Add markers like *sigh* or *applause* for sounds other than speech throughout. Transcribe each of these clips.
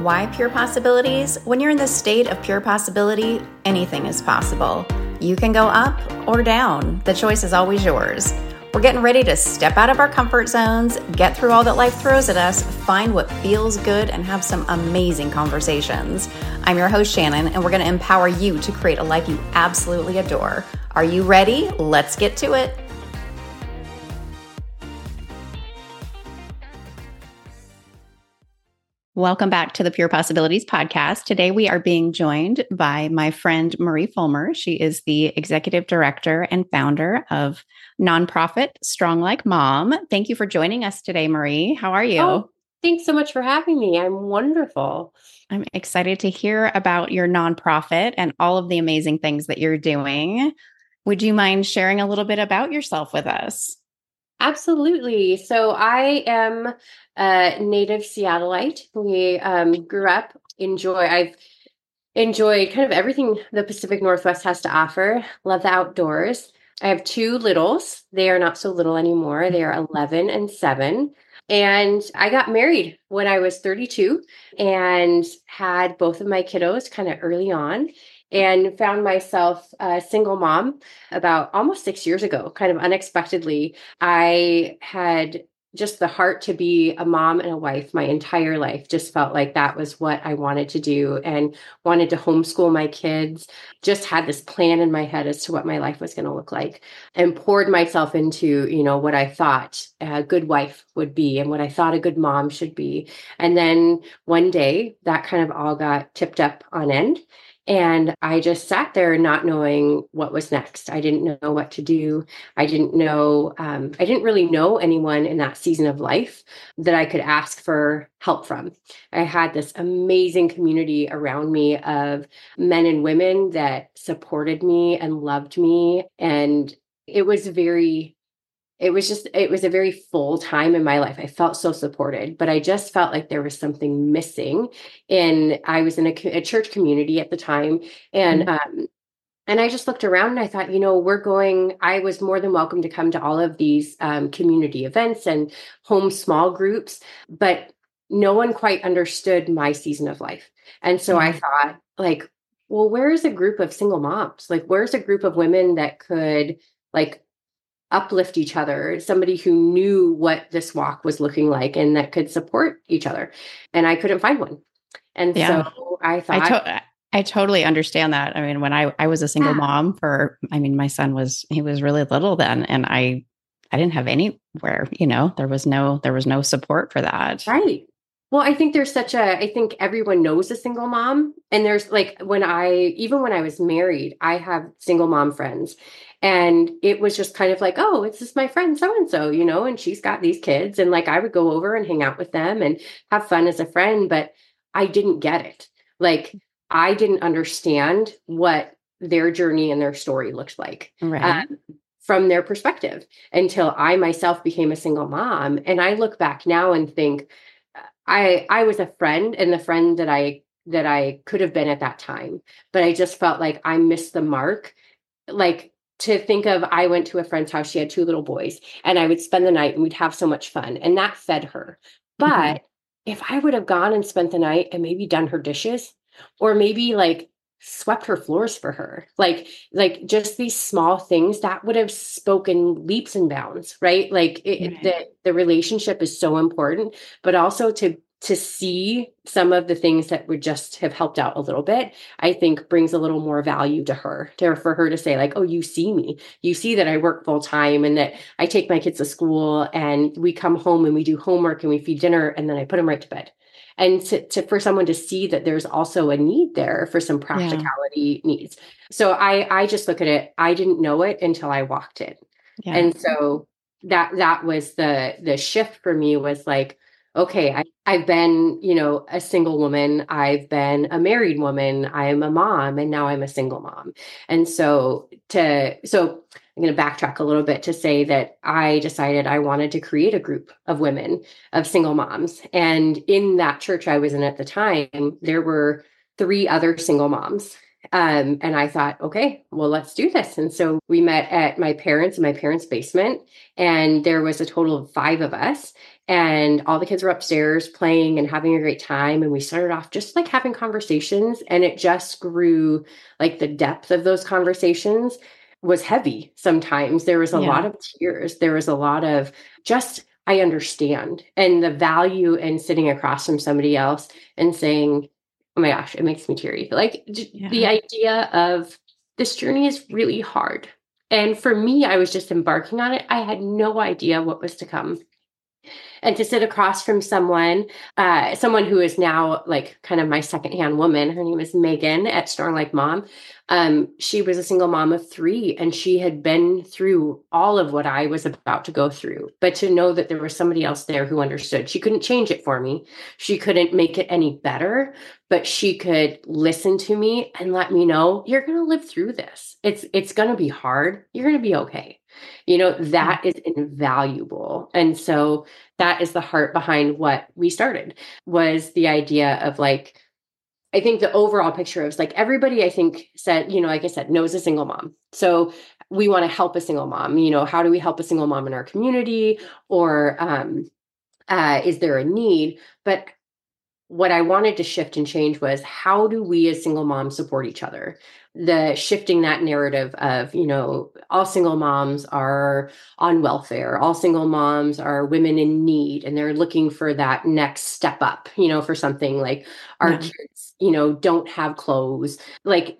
Why pure possibilities? When you're in the state of pure possibility, anything is possible. You can go up or down. The choice is always yours. We're getting ready to step out of our comfort zones, get through all that life throws at us, find what feels good, and have some amazing conversations. I'm your host, Shannon, and we're going to empower you to create a life you absolutely adore. Are you ready? Let's get to it. Welcome back to the Pure Possibilities podcast. Today we are being joined by my friend Marie Fulmer. She is the executive director and founder of nonprofit Strong Like Mom. Thank you for joining us today, Marie. How are you? Oh, thanks so much for having me. I'm wonderful. I'm excited to hear about your nonprofit and all of the amazing things that you're doing. Would you mind sharing a little bit about yourself with us? Absolutely. So I am a native Seattleite. We um, grew up, enjoy, I've enjoyed kind of everything the Pacific Northwest has to offer. Love the outdoors. I have two littles. They are not so little anymore. They are 11 and 7. And I got married when I was 32 and had both of my kiddos kind of early on and found myself a single mom about almost six years ago, kind of unexpectedly. I had just the heart to be a mom and a wife my entire life just felt like that was what i wanted to do and wanted to homeschool my kids. Just had this plan in my head as to what my life was going to look like and poured myself into you know what i thought a good wife would be and what i thought a good mom should be. And then one day that kind of all got tipped up on end and I just sat there not knowing what was next. I didn't know what to do. I didn't know, um, I didn't really know anyone in that season of life that I could ask for help from. I had this amazing community around me of men and women that supported me and loved me. And it was very it was just it was a very full time in my life i felt so supported but i just felt like there was something missing and i was in a, a church community at the time and mm-hmm. um and i just looked around and i thought you know we're going i was more than welcome to come to all of these um, community events and home small groups but no one quite understood my season of life and so mm-hmm. i thought like well where's a group of single moms like where's a group of women that could like uplift each other, somebody who knew what this walk was looking like and that could support each other. And I couldn't find one. And yeah. so I thought I, to- I totally understand that. I mean, when I I was a single yeah. mom for I mean, my son was he was really little then and I I didn't have anywhere, you know, there was no there was no support for that. Right. Well, I think there's such a, I think everyone knows a single mom. And there's like when I, even when I was married, I have single mom friends. And it was just kind of like, oh, it's just my friend so and so, you know, and she's got these kids. And like I would go over and hang out with them and have fun as a friend, but I didn't get it. Like I didn't understand what their journey and their story looked like. Right. Um, from their perspective until I myself became a single mom. And I look back now and think, I I was a friend and the friend that I that I could have been at that time, but I just felt like I missed the mark. Like to think of I went to a friend's house, she had two little boys, and I would spend the night and we'd have so much fun, and that fed her. Mm-hmm. But mm-hmm. if I would have gone and spent the night and maybe done her dishes, or maybe like swept her floors for her like like just these small things that would have spoken leaps and bounds right like it, right. the the relationship is so important but also to to see some of the things that would just have helped out a little bit i think brings a little more value to her to for her to say like oh you see me you see that i work full time and that i take my kids to school and we come home and we do homework and we feed dinner and then i put them right to bed and to, to, for someone to see that there's also a need there for some practicality yeah. needs so i i just look at it i didn't know it until i walked it yeah. and so that that was the the shift for me was like okay I, i've been you know a single woman i've been a married woman i'm a mom and now i'm a single mom and so to so I'm going to backtrack a little bit to say that I decided I wanted to create a group of women, of single moms. And in that church I was in at the time, there were three other single moms. Um, and I thought, okay, well, let's do this. And so we met at my parents' my parents' basement, and there was a total of five of us. And all the kids were upstairs playing and having a great time. And we started off just like having conversations, and it just grew like the depth of those conversations was heavy sometimes. There was a yeah. lot of tears. There was a lot of just, I understand. And the value in sitting across from somebody else and saying, oh my gosh, it makes me teary. Like yeah. the idea of this journey is really hard. And for me, I was just embarking on it. I had no idea what was to come and to sit across from someone, uh, someone who is now like kind of my secondhand woman. Her name is Megan at Strong Like Mom. Um, she was a single mom of three, and she had been through all of what I was about to go through. But to know that there was somebody else there who understood, she couldn't change it for me. She couldn't make it any better, but she could listen to me and let me know you're going to live through this. It's it's going to be hard. You're going to be okay. You know that is invaluable, and so that is the heart behind what we started was the idea of like I think the overall picture is like everybody I think said, you know, like I said, knows a single mom. So we want to help a single mom. You know, how do we help a single mom in our community? Or um, uh, is there a need? But what I wanted to shift and change was how do we as single moms support each other? The shifting that narrative of, you know, all single moms are on welfare, all single moms are women in need, and they're looking for that next step up, you know, for something like our yeah. kids, you know, don't have clothes. Like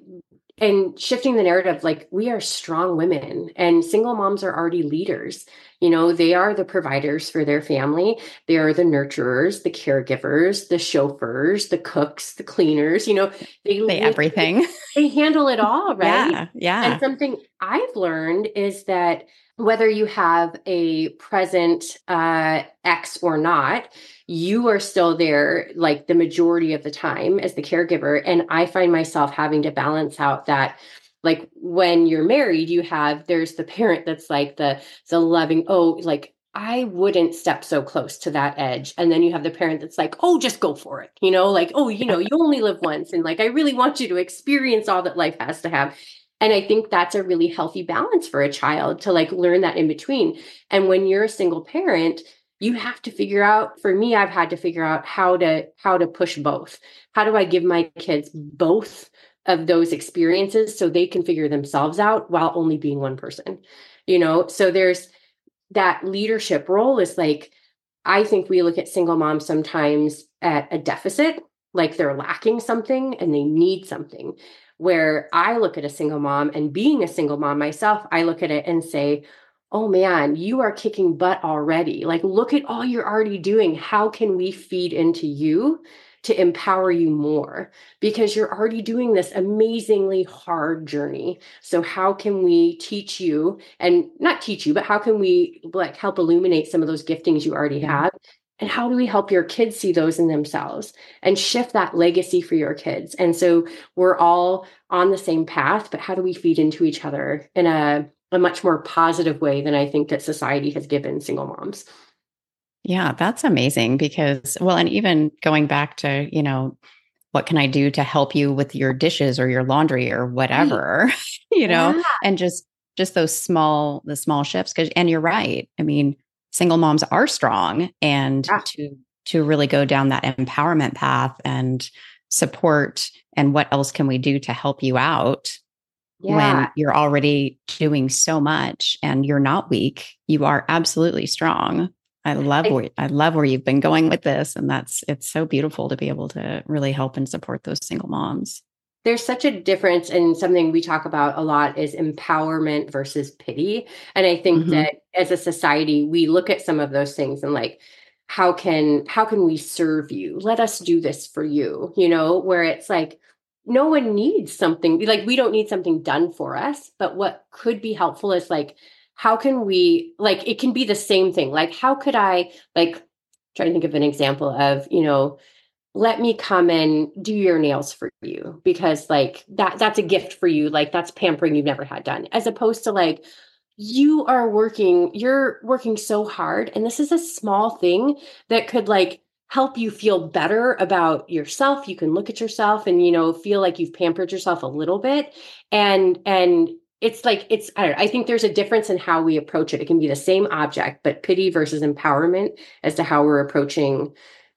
and shifting the narrative like we are strong women and single moms are already leaders you know they are the providers for their family. They are the nurturers the caregivers the chauffeurs the cooks the cleaners you know they, they everything. *laughs* they handle it all right? Yeah yeah. And something i've learned is that whether you have a present uh, X or not, you are still there like the majority of the time as the caregiver. And I find myself having to balance out that like when you're married, you have there's the parent that's like the the loving, oh, like I wouldn't step so close to that edge. And then you have the parent that's like, oh, just go for it. You know, like, oh, you know, you only live once. And like, I really want you to experience all that life has to have. And I think that's a really healthy balance for a child to like learn that in between. And when you're a single parent, you have to figure out for me i've had to figure out how to how to push both how do i give my kids both of those experiences so they can figure themselves out while only being one person you know so there's that leadership role is like i think we look at single moms sometimes at a deficit like they're lacking something and they need something where I look at a single mom and being a single mom myself, I look at it and say, oh man, you are kicking butt already. Like, look at all you're already doing. How can we feed into you to empower you more? Because you're already doing this amazingly hard journey. So, how can we teach you and not teach you, but how can we like help illuminate some of those giftings you already mm-hmm. have and how do we help your kids see those in themselves and shift that legacy for your kids and so we're all on the same path but how do we feed into each other in a, a much more positive way than i think that society has given single moms yeah that's amazing because well and even going back to you know what can i do to help you with your dishes or your laundry or whatever *laughs* you know yeah. and just just those small the small shifts because and you're right i mean single moms are strong and yeah. to to really go down that empowerment path and support and what else can we do to help you out yeah. when you're already doing so much and you're not weak you are absolutely strong i love I, where i love where you've been going with this and that's it's so beautiful to be able to really help and support those single moms there's such a difference and something we talk about a lot is empowerment versus pity and i think mm-hmm. that as a society we look at some of those things and like how can how can we serve you let us do this for you you know where it's like no one needs something like we don't need something done for us but what could be helpful is like how can we like it can be the same thing. Like how could i like try to think of an example of you know let me come and do your nails for you because like that that's a gift for you. Like that's pampering you've never had done. As opposed to like you are working you're working so hard and this is a small thing that could like help you feel better about yourself. You can look at yourself and you know feel like you've pampered yourself a little bit. And and it's like it's I, don't know, I think there's a difference in how we approach it. It can be the same object but pity versus empowerment as to how we're approaching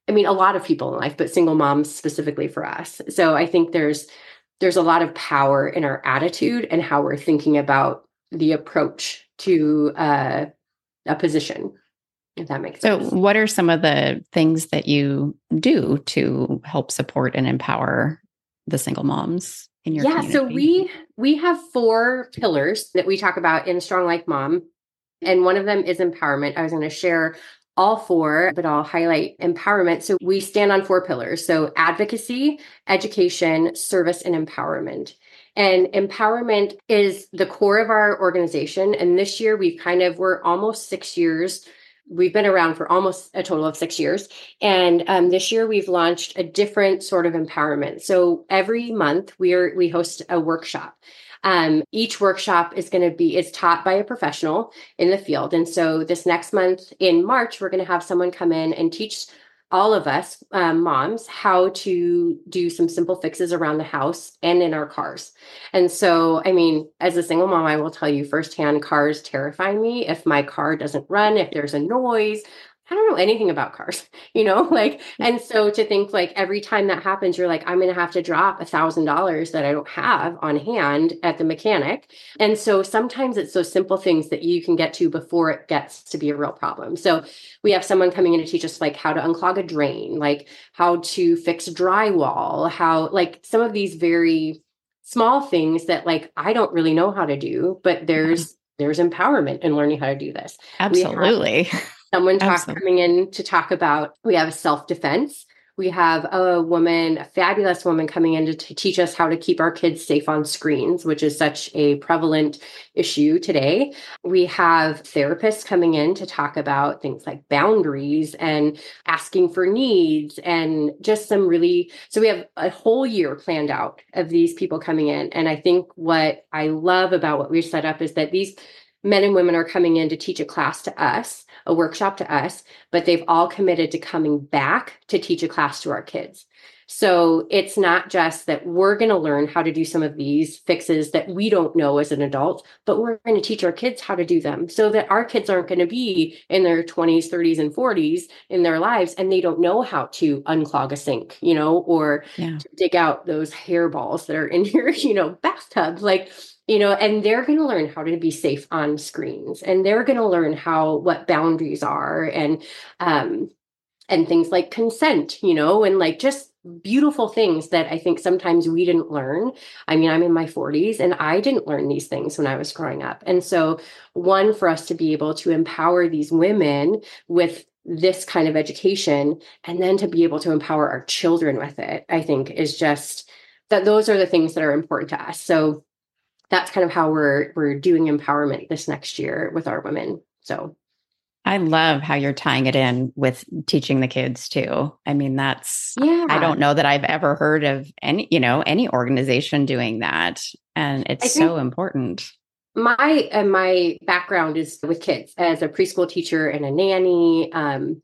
i mean a lot of people in life but single moms specifically for us. So i think there's there's a lot of power in our attitude and how we're thinking about the approach to uh, a position if that makes sense. So, what are some of the things that you do to help support and empower the single moms in your yeah? Community? So we we have four pillars that we talk about in Strong Like Mom, and one of them is empowerment. I was going to share all four, but I'll highlight empowerment. So we stand on four pillars. So advocacy, education, service, and empowerment. And empowerment is the core of our organization. And this year we've kind of, we're almost six years we've been around for almost a total of six years. And um, this year we've launched a different sort of empowerment. So every month we are we host a workshop. Um, each workshop is going to be is taught by a professional in the field. And so this next month in March, we're going to have someone come in and teach all of us um, moms how to do some simple fixes around the house and in our cars. And so, I mean, as a single mom, I will tell you firsthand cars terrify me. If my car doesn't run, if there's a noise, I don't know anything about cars, *laughs* you know, *laughs* like, mm-hmm. and so to think like every time that happens, you're like, I'm going to have to drop a thousand dollars that I don't have on hand at the mechanic. And so sometimes it's those simple things that you can get to before it gets to be a real problem. So we have someone coming in to teach us like how to unclog a drain, like how to fix drywall, how like some of these very small things that like I don't really know how to do, but mm-hmm. there's, there's empowerment in learning how to do this. Absolutely. *laughs* someone talk, coming in to talk about we have self defense we have a woman a fabulous woman coming in to, to, teach us how to keep our kids safe on screens which is such a prevalent issue today. We have therapists coming in to talk about things like boundaries and asking for needs and just some really so we have a whole year planned out of these people coming in. And i think what i love about what we've set up is that these men and women are coming in to teach a class to us, a workshop to us, but they've all committed to coming back to teach a class to our kids. So it's not just that we're going to learn how to do some of these fixes that we don't know as an adult, but we're going to teach our kids how to do them so that our kids aren't going to be in their 20s, 30s, and 40s in their lives and they don't know how to unclog a sink, you know, or yeah. dig out those hairballs that are in *laughs* your, you know, bathtub. Like, you know and they're going to learn how to be safe on screens and they're going to learn how what boundaries are and um and things like consent you know and like just beautiful things that i think sometimes we didn't learn. I mean i'm in my 40s and i didn't learn these things when i was growing up and so one for us to be able to empower these women with this kind of education and then to be able to empower our children with it i think is just that those are the things that are important to us so that's kind of how we're we're doing empowerment this next year with our women. So I love how you're tying it in with teaching the kids too. I mean, that's yeah. I don't know that I've ever heard of any, you know, any organization doing that. And it's so important. My uh, my background is with kids as a preschool teacher and a nanny. Um,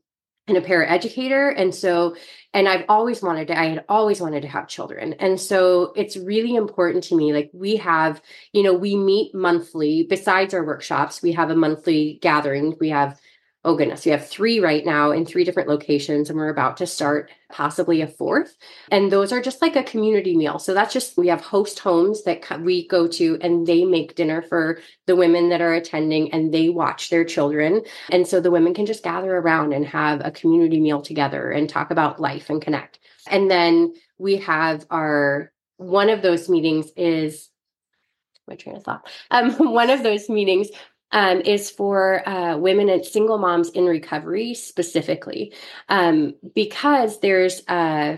and a paraeducator. And so, and I've always wanted to, I had always wanted to have children. And so it's really important to me. Like we have, you know, we meet monthly besides our workshops, we have a monthly gathering. We have oh goodness, we have three right now in three different locations, and we're about to start possibly a fourth. And those are just like a community meal. So that's just, we have host homes that we go to, and they make dinner for the women that are attending and they watch their children. And so the women can just gather around and have a community meal together and talk about life and connect. And then we have our, one of those meetings is my train of thought. Um, *laughs* one of those meetings um, is for uh, women and single moms in recovery specifically, um, because there's uh,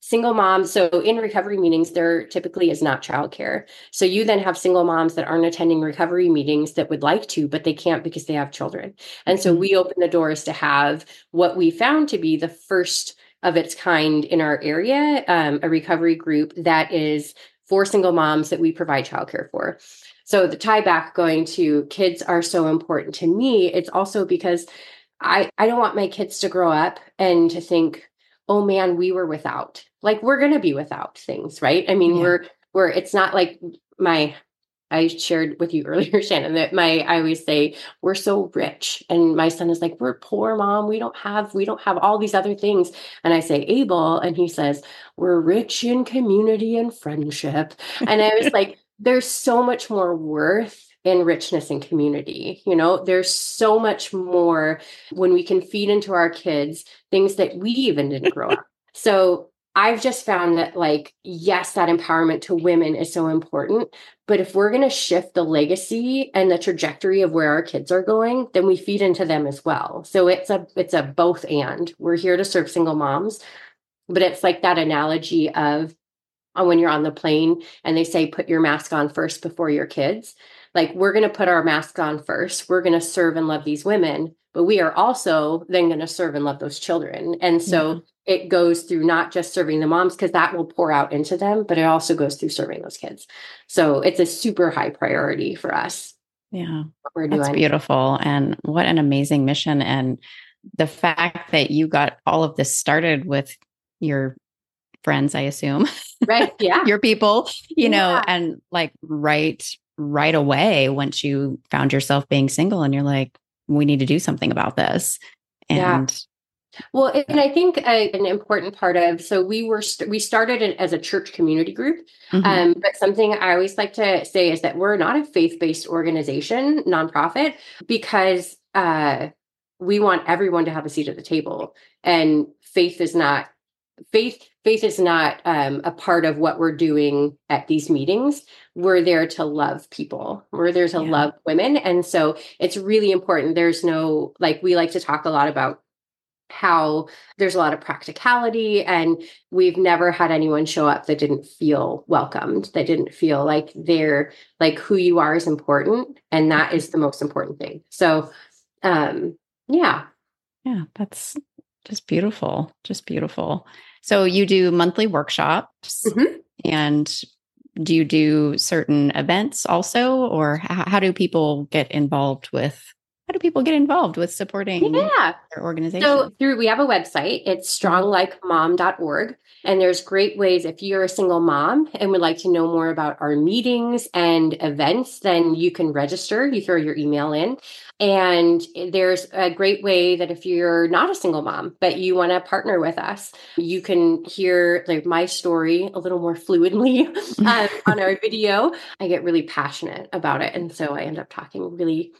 single moms. So in recovery meetings, there typically is not childcare. So you then have single moms that aren't attending recovery meetings that would like to, but they can't because they have children. And so mm-hmm. we open the doors to have what we found to be the first of its kind in our area, um, a recovery group that is for single moms that we provide childcare for. So the tie back going to kids are so important to me. It's also because I, I don't want my kids to grow up and to think, oh man, we were without. Like we're gonna be without things, right? I mean, yeah. we're we're it's not like my I shared with you *laughs* earlier, Shannon, that my I always say we're so rich, and my son is like, "We're poor, mom. We don't have we don't have all these other things." And I say, "Abel," and he says, "We're rich in community and friendship." And I was like, "There's so much more worth." in richness and community. You know, there's so much more when we can feed into our kids things that we even didn't grow up. *laughs* So I've just found that, like, yes, that empowerment to women is so important. But if we're going to shift the legacy and the trajectory of where our kids are going, then we feed into them as well. So it's a it's a both and. We're here to serve single moms, but it's like that analogy of Uh, when you're on the plane and they say put your mask on first before your kids. Like we're going to put our mask on first. We're going to serve and love these women, but we are also then going to serve and love those children. And so mm-hmm. it goes through not just serving the moms because that will pour out into them, but it also goes through serving those kids. So it's a super high priority for us. Yeah. we're doing. That's beautiful. And what an amazing mission. And the fact that you got all of this started with your friends, I assume. Right. Yeah. *laughs* your people, you yeah. know, and like right right away once you found yourself being single and you're like, we need to do something about this. And yeah well, and I think a, an important part of so we were st- we started it as a church community group, mm-hmm. um, but something I always like to say is that we're not a faith based organization, nonprofit, because uh, we want everyone to have a seat at the table, and faith is not faith faith is not um, a part of what we're doing at these meetings. We're there to love people. We're there to yeah. love women. And so it's really important. There's no like we like to talk a lot about how there's a lot of practicality and we've never had anyone show up that didn't feel welcomed that didn't feel like they're like who you are is important and that is the most important thing. So um yeah. Yeah that's just beautiful just beautiful so you do monthly workshops mm-hmm. and do you do certain events also or how, how do people get involved with how do people get involved with supporting yeah. their organization? So through we have a website. It's stronglikemom.org. And there's great ways if you're a single mom and would like to know more about our meetings and events, then you can register. You throw your email in. And there's a great way that if you're not a single mom, but you want to partner with us, you can hear like my story a little more fluidly *laughs* um, on our *laughs* video. I get really passionate about it. And so I end up talking really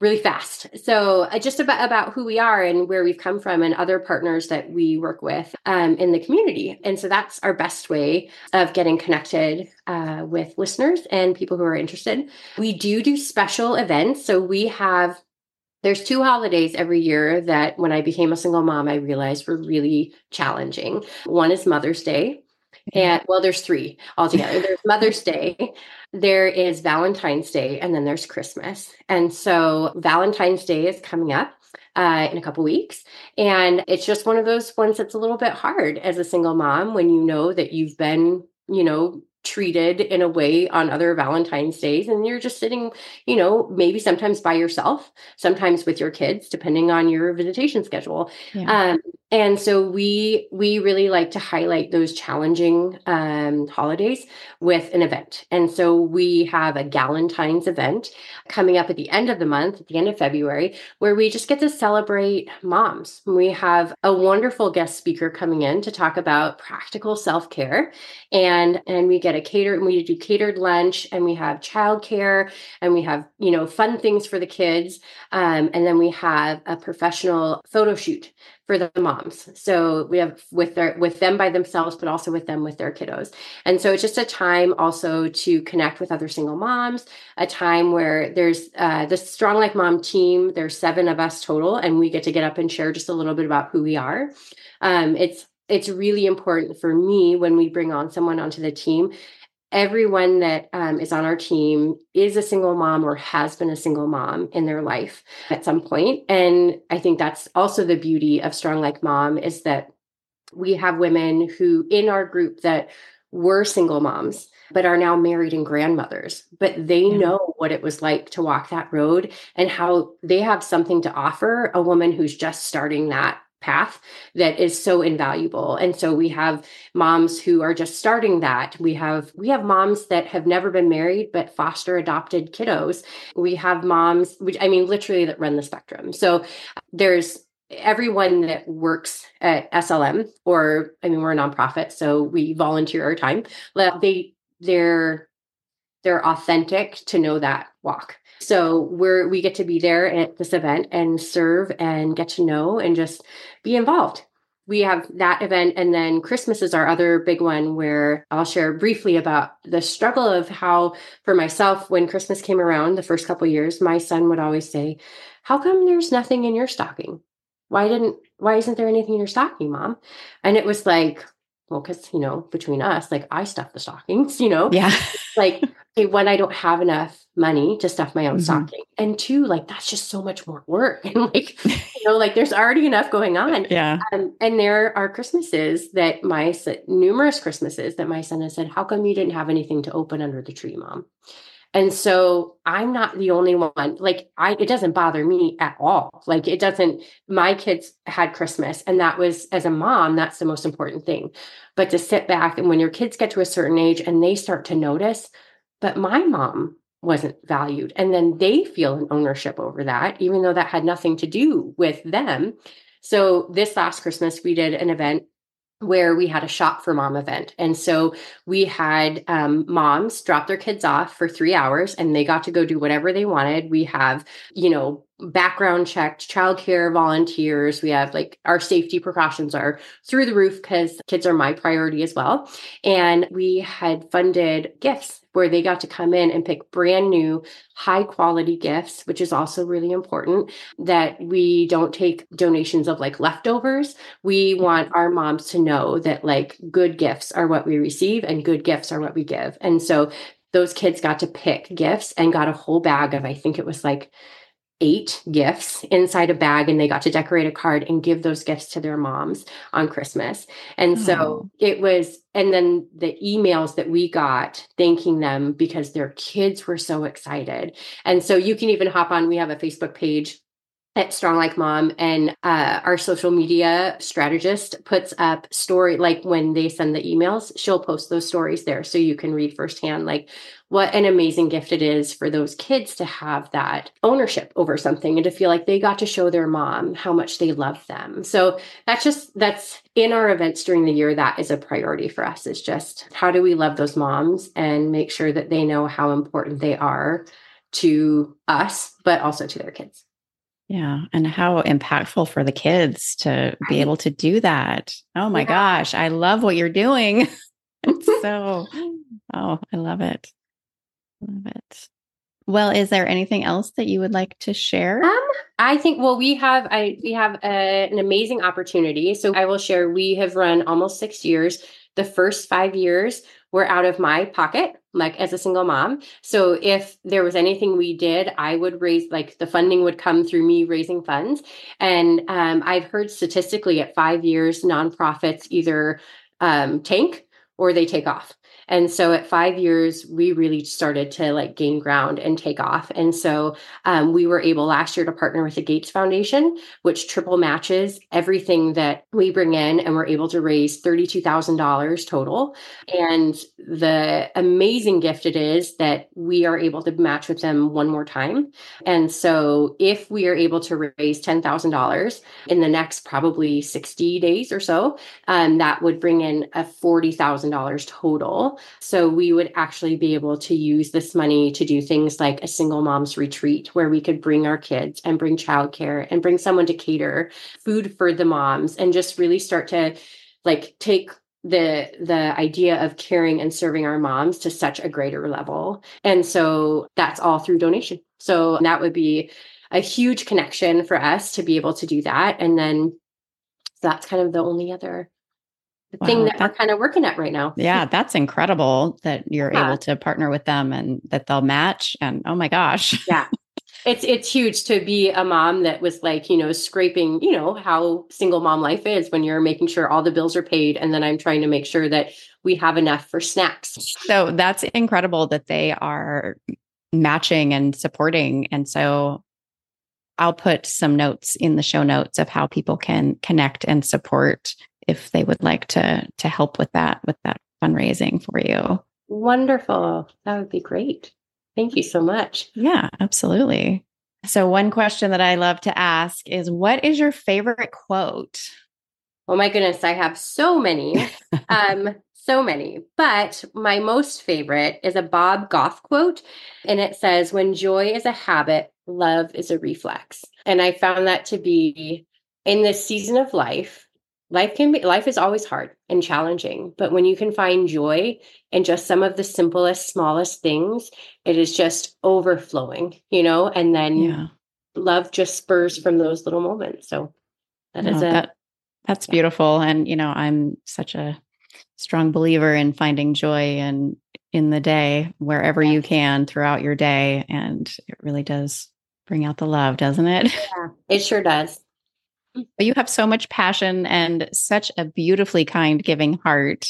really fast. So uh, just about about who we are and where we've come from and other partners that we work with um, in the community. And so that's our best way of getting connected uh, with listeners and people who are interested. We do do special events. So we have there's two holidays every year that when I became a single mom, I realized were really challenging. One is Mother's Day. And well, there's three altogether. There's *laughs* Mother's Day, there is Valentine's Day, and then there's Christmas. And so Valentine's Day is coming up. Uh, in a couple weeks. And it's just one of those ones that's a little bit hard as a single mom when you know that you've been, you know, treated in a way on other Valentine's days. And you're just sitting, you know, maybe sometimes by yourself, sometimes with your kids, depending on your visitation schedule. Yeah. Um, and so we we really like to highlight those challenging um, holidays with an event and so we have a galentine's event coming up at the end of the month at the end of february where we just get to celebrate moms we have a wonderful guest speaker coming in to talk about practical self-care and and we get a catered and we do catered lunch and we have childcare and we have you know fun things for the kids um, and then we have a professional photo shoot for the moms. So we have with their with them by themselves, but also with them with their kiddos. And so it's just a time also to connect with other single moms. A time where there's uh, the Strong Like Mom team. There's seven of us total, and we get to get up and share just a little bit about who we are. Um, it's it's really important for me when we bring on someone onto the team everyone that um, is on our team is a single mom or has been a single mom in their life at some point and i think that's also the beauty of strong like mom is that we have women who in our group that were single moms but are now married and grandmothers. But they yeah. know what it was like to walk that road and how they have something to offer a woman who's just starting that path that is so invaluable. And so we have moms who are just starting that. We have we have moms that have never been married but foster adopted kiddos. We have moms which i mean literally that run the spectrum. So there's everyone that works at slm or i mean we're a nonprofit so we volunteer our time. They they're they're authentic to know that walk so we're we get to be there at this event and serve and get to know and just be involved. We have that event and then Christmas is our other big one where I'll share briefly about the struggle of how for myself when Christmas came around the first couple years my son would always say, "How come there's nothing in your stocking? Why didn't why isn't there anything in your stocking, mom?" And it was like, well, because you know, between us, like I stuff the stockings, *laughs* you know, yeah, like okay, one, I don't have enough money to stuff my own mm-hmm. stocking. And two, like that's just so much more work. *laughs* And like, you know, like there's already enough going on. *laughs* Yeah. Um, and there are Christmases that my numerous Christmases that my son has said, How come you didn't have anything to open under the tree, mom? And so I'm not the only one. Like I it doesn't bother me at all. Like it doesn't my kids had Christmas and that was as a mom that's the most important thing. But to sit back and when your kids get to a certain age and they start to notice but my mom wasn't valued. And then they feel an ownership over that, even though that had nothing to do with them. So this last Christmas, we did an event where we had a shop for mom event. And so we had um, moms drop their kids off for three hours and they got to go do whatever they wanted. We have, you know, background checked childcare volunteers. We have like our safety precautions are through the roof because kids are my priority as well. And we had funded gifts where they got to come in and pick brand new high quality gifts, which is also really important that we don't take donations of like leftovers. We want our moms to know that like good gifts are what we receive and good gifts are what we give. And so those kids got to pick gifts and got a whole bag of, I think it was like eight gifts inside a bag and they got to decorate a card and give those gifts to their moms on Christmas. And so oh. it was, and then the emails that we got thanking them because their kids were so excited. And so you can even hop on, we have a Facebook page at Strong Like Mom, and uh, our social media strategist puts up story like when they send the emails, she'll post those stories there so you can read firsthand like what an amazing gift it is for those kids to have that ownership over something and to feel like they got to show their mom how much they love them. So that's just that's in our events during the year that is a priority for us is just how do we love those moms and make sure that they know how important they are to us but also to their kids. Yeah. And how impactful for the kids to be able to do that. Oh my yeah. gosh. I love what you're doing. *laughs* it's *laughs* so, oh, I love it. Love it. Well, is there anything else that you would like to share? Um, I think well, we have I we have a, an amazing opportunity. So I will share. We have run almost six years. The first five years were out of my pocket, like as a single mom. So if there was anything we did, I would raise, like the funding would come through me raising funds. And um, I've heard statistically at five years, nonprofits either um, tank or they take off. And so at five years, we really started to like gain ground and take off. And so um, we were able last year to partner with the Gates Foundation, which triple matches everything that we bring in. And we're able to raise $32,000 total. And the amazing gift it is that we are able to match with them one more time. And so if we are able to raise $10,000 in the next probably 60 days or so, um, that would bring in a $40,000 total so we would actually be able to use this money to do things like a single mom's retreat where we could bring our kids and bring childcare and bring someone to cater food for the moms and just really start to like take the the idea of caring and serving our moms to such a greater level. And so that's all through donation. So that would be a huge connection for us to be able to do that and then that's kind of the only other wow, thing that, that, we're kind of working at right now. Yeah, that's incredible that you're yeah. able to partner with them and that they'll match. And oh my gosh. *laughs* Yeah. it's it's huge to be a mom that was like you know scraping you know how single mom life is when you're making sure all the bills are paid and then i'm trying to make sure that we have enough for snacks so that's incredible that they are matching and supporting and so i'll put some notes in the show notes of how people can connect and support if they would like to to help with that with that fundraising for you wonderful that would be great Thank you so much. Yeah, absolutely. So, one question that I love to ask is what is your favorite quote? Oh my goodness, I have so many. *laughs* um, so many. But my most favorite is a Bob Goff quote. And it says, When joy is a habit, love is a reflex. And I found that to be in this season of life life can be life is always hard and challenging but when you can find joy in just some of the simplest smallest things it is just overflowing you know and then yeah. love just spurs from those little moments. So that is it that, that's beautiful and you know i'm such a strong believer in finding joy and in the day wherever you can throughout your day and it really does bring out the love doesn't it? Yeah it sure does but you have so much passion and such a beautifully kind, giving heart.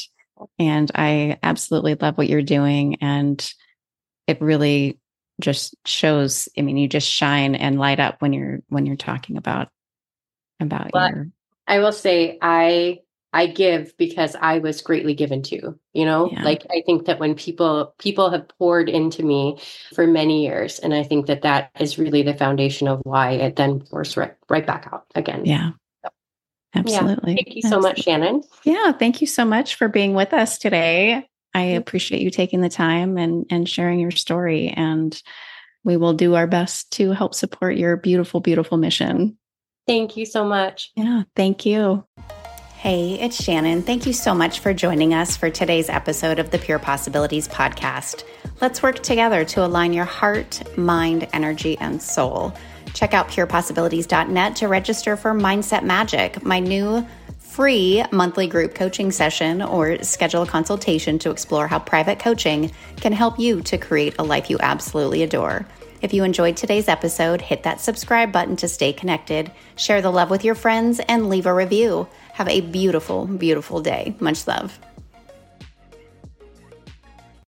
And I absolutely love what you're doing. And it really just shows, I mean, you just shine and light up when you're when you're talking about about but your I will say I I give because I was greatly given to, you know? Yeah. Like I think that when people people have poured into me for many years and I think that that is really the foundation of why it then pours right, right back out again. Yeah. Absolutely. Yeah. Thank you so much, Shannon. Yeah, thank you so much for being with us today. I appreciate you taking the time and and sharing your story and we will do our best to help support your beautiful beautiful mission. Thank you so much. Yeah, thank you. Hey, it's Shannon. Thank you so much for joining us for today's episode of the Pure Possibilities podcast. Let's work together to align your heart, mind, energy, and soul. Check out purepossibilities.net to register for Mindset Magic, my new free monthly group coaching session, or schedule a consultation to explore how private coaching can help you to create a life you absolutely adore. If you enjoyed today's episode, hit that subscribe button to stay connected, share the love with your friends, and leave a review. Have a beautiful, beautiful day. Much love.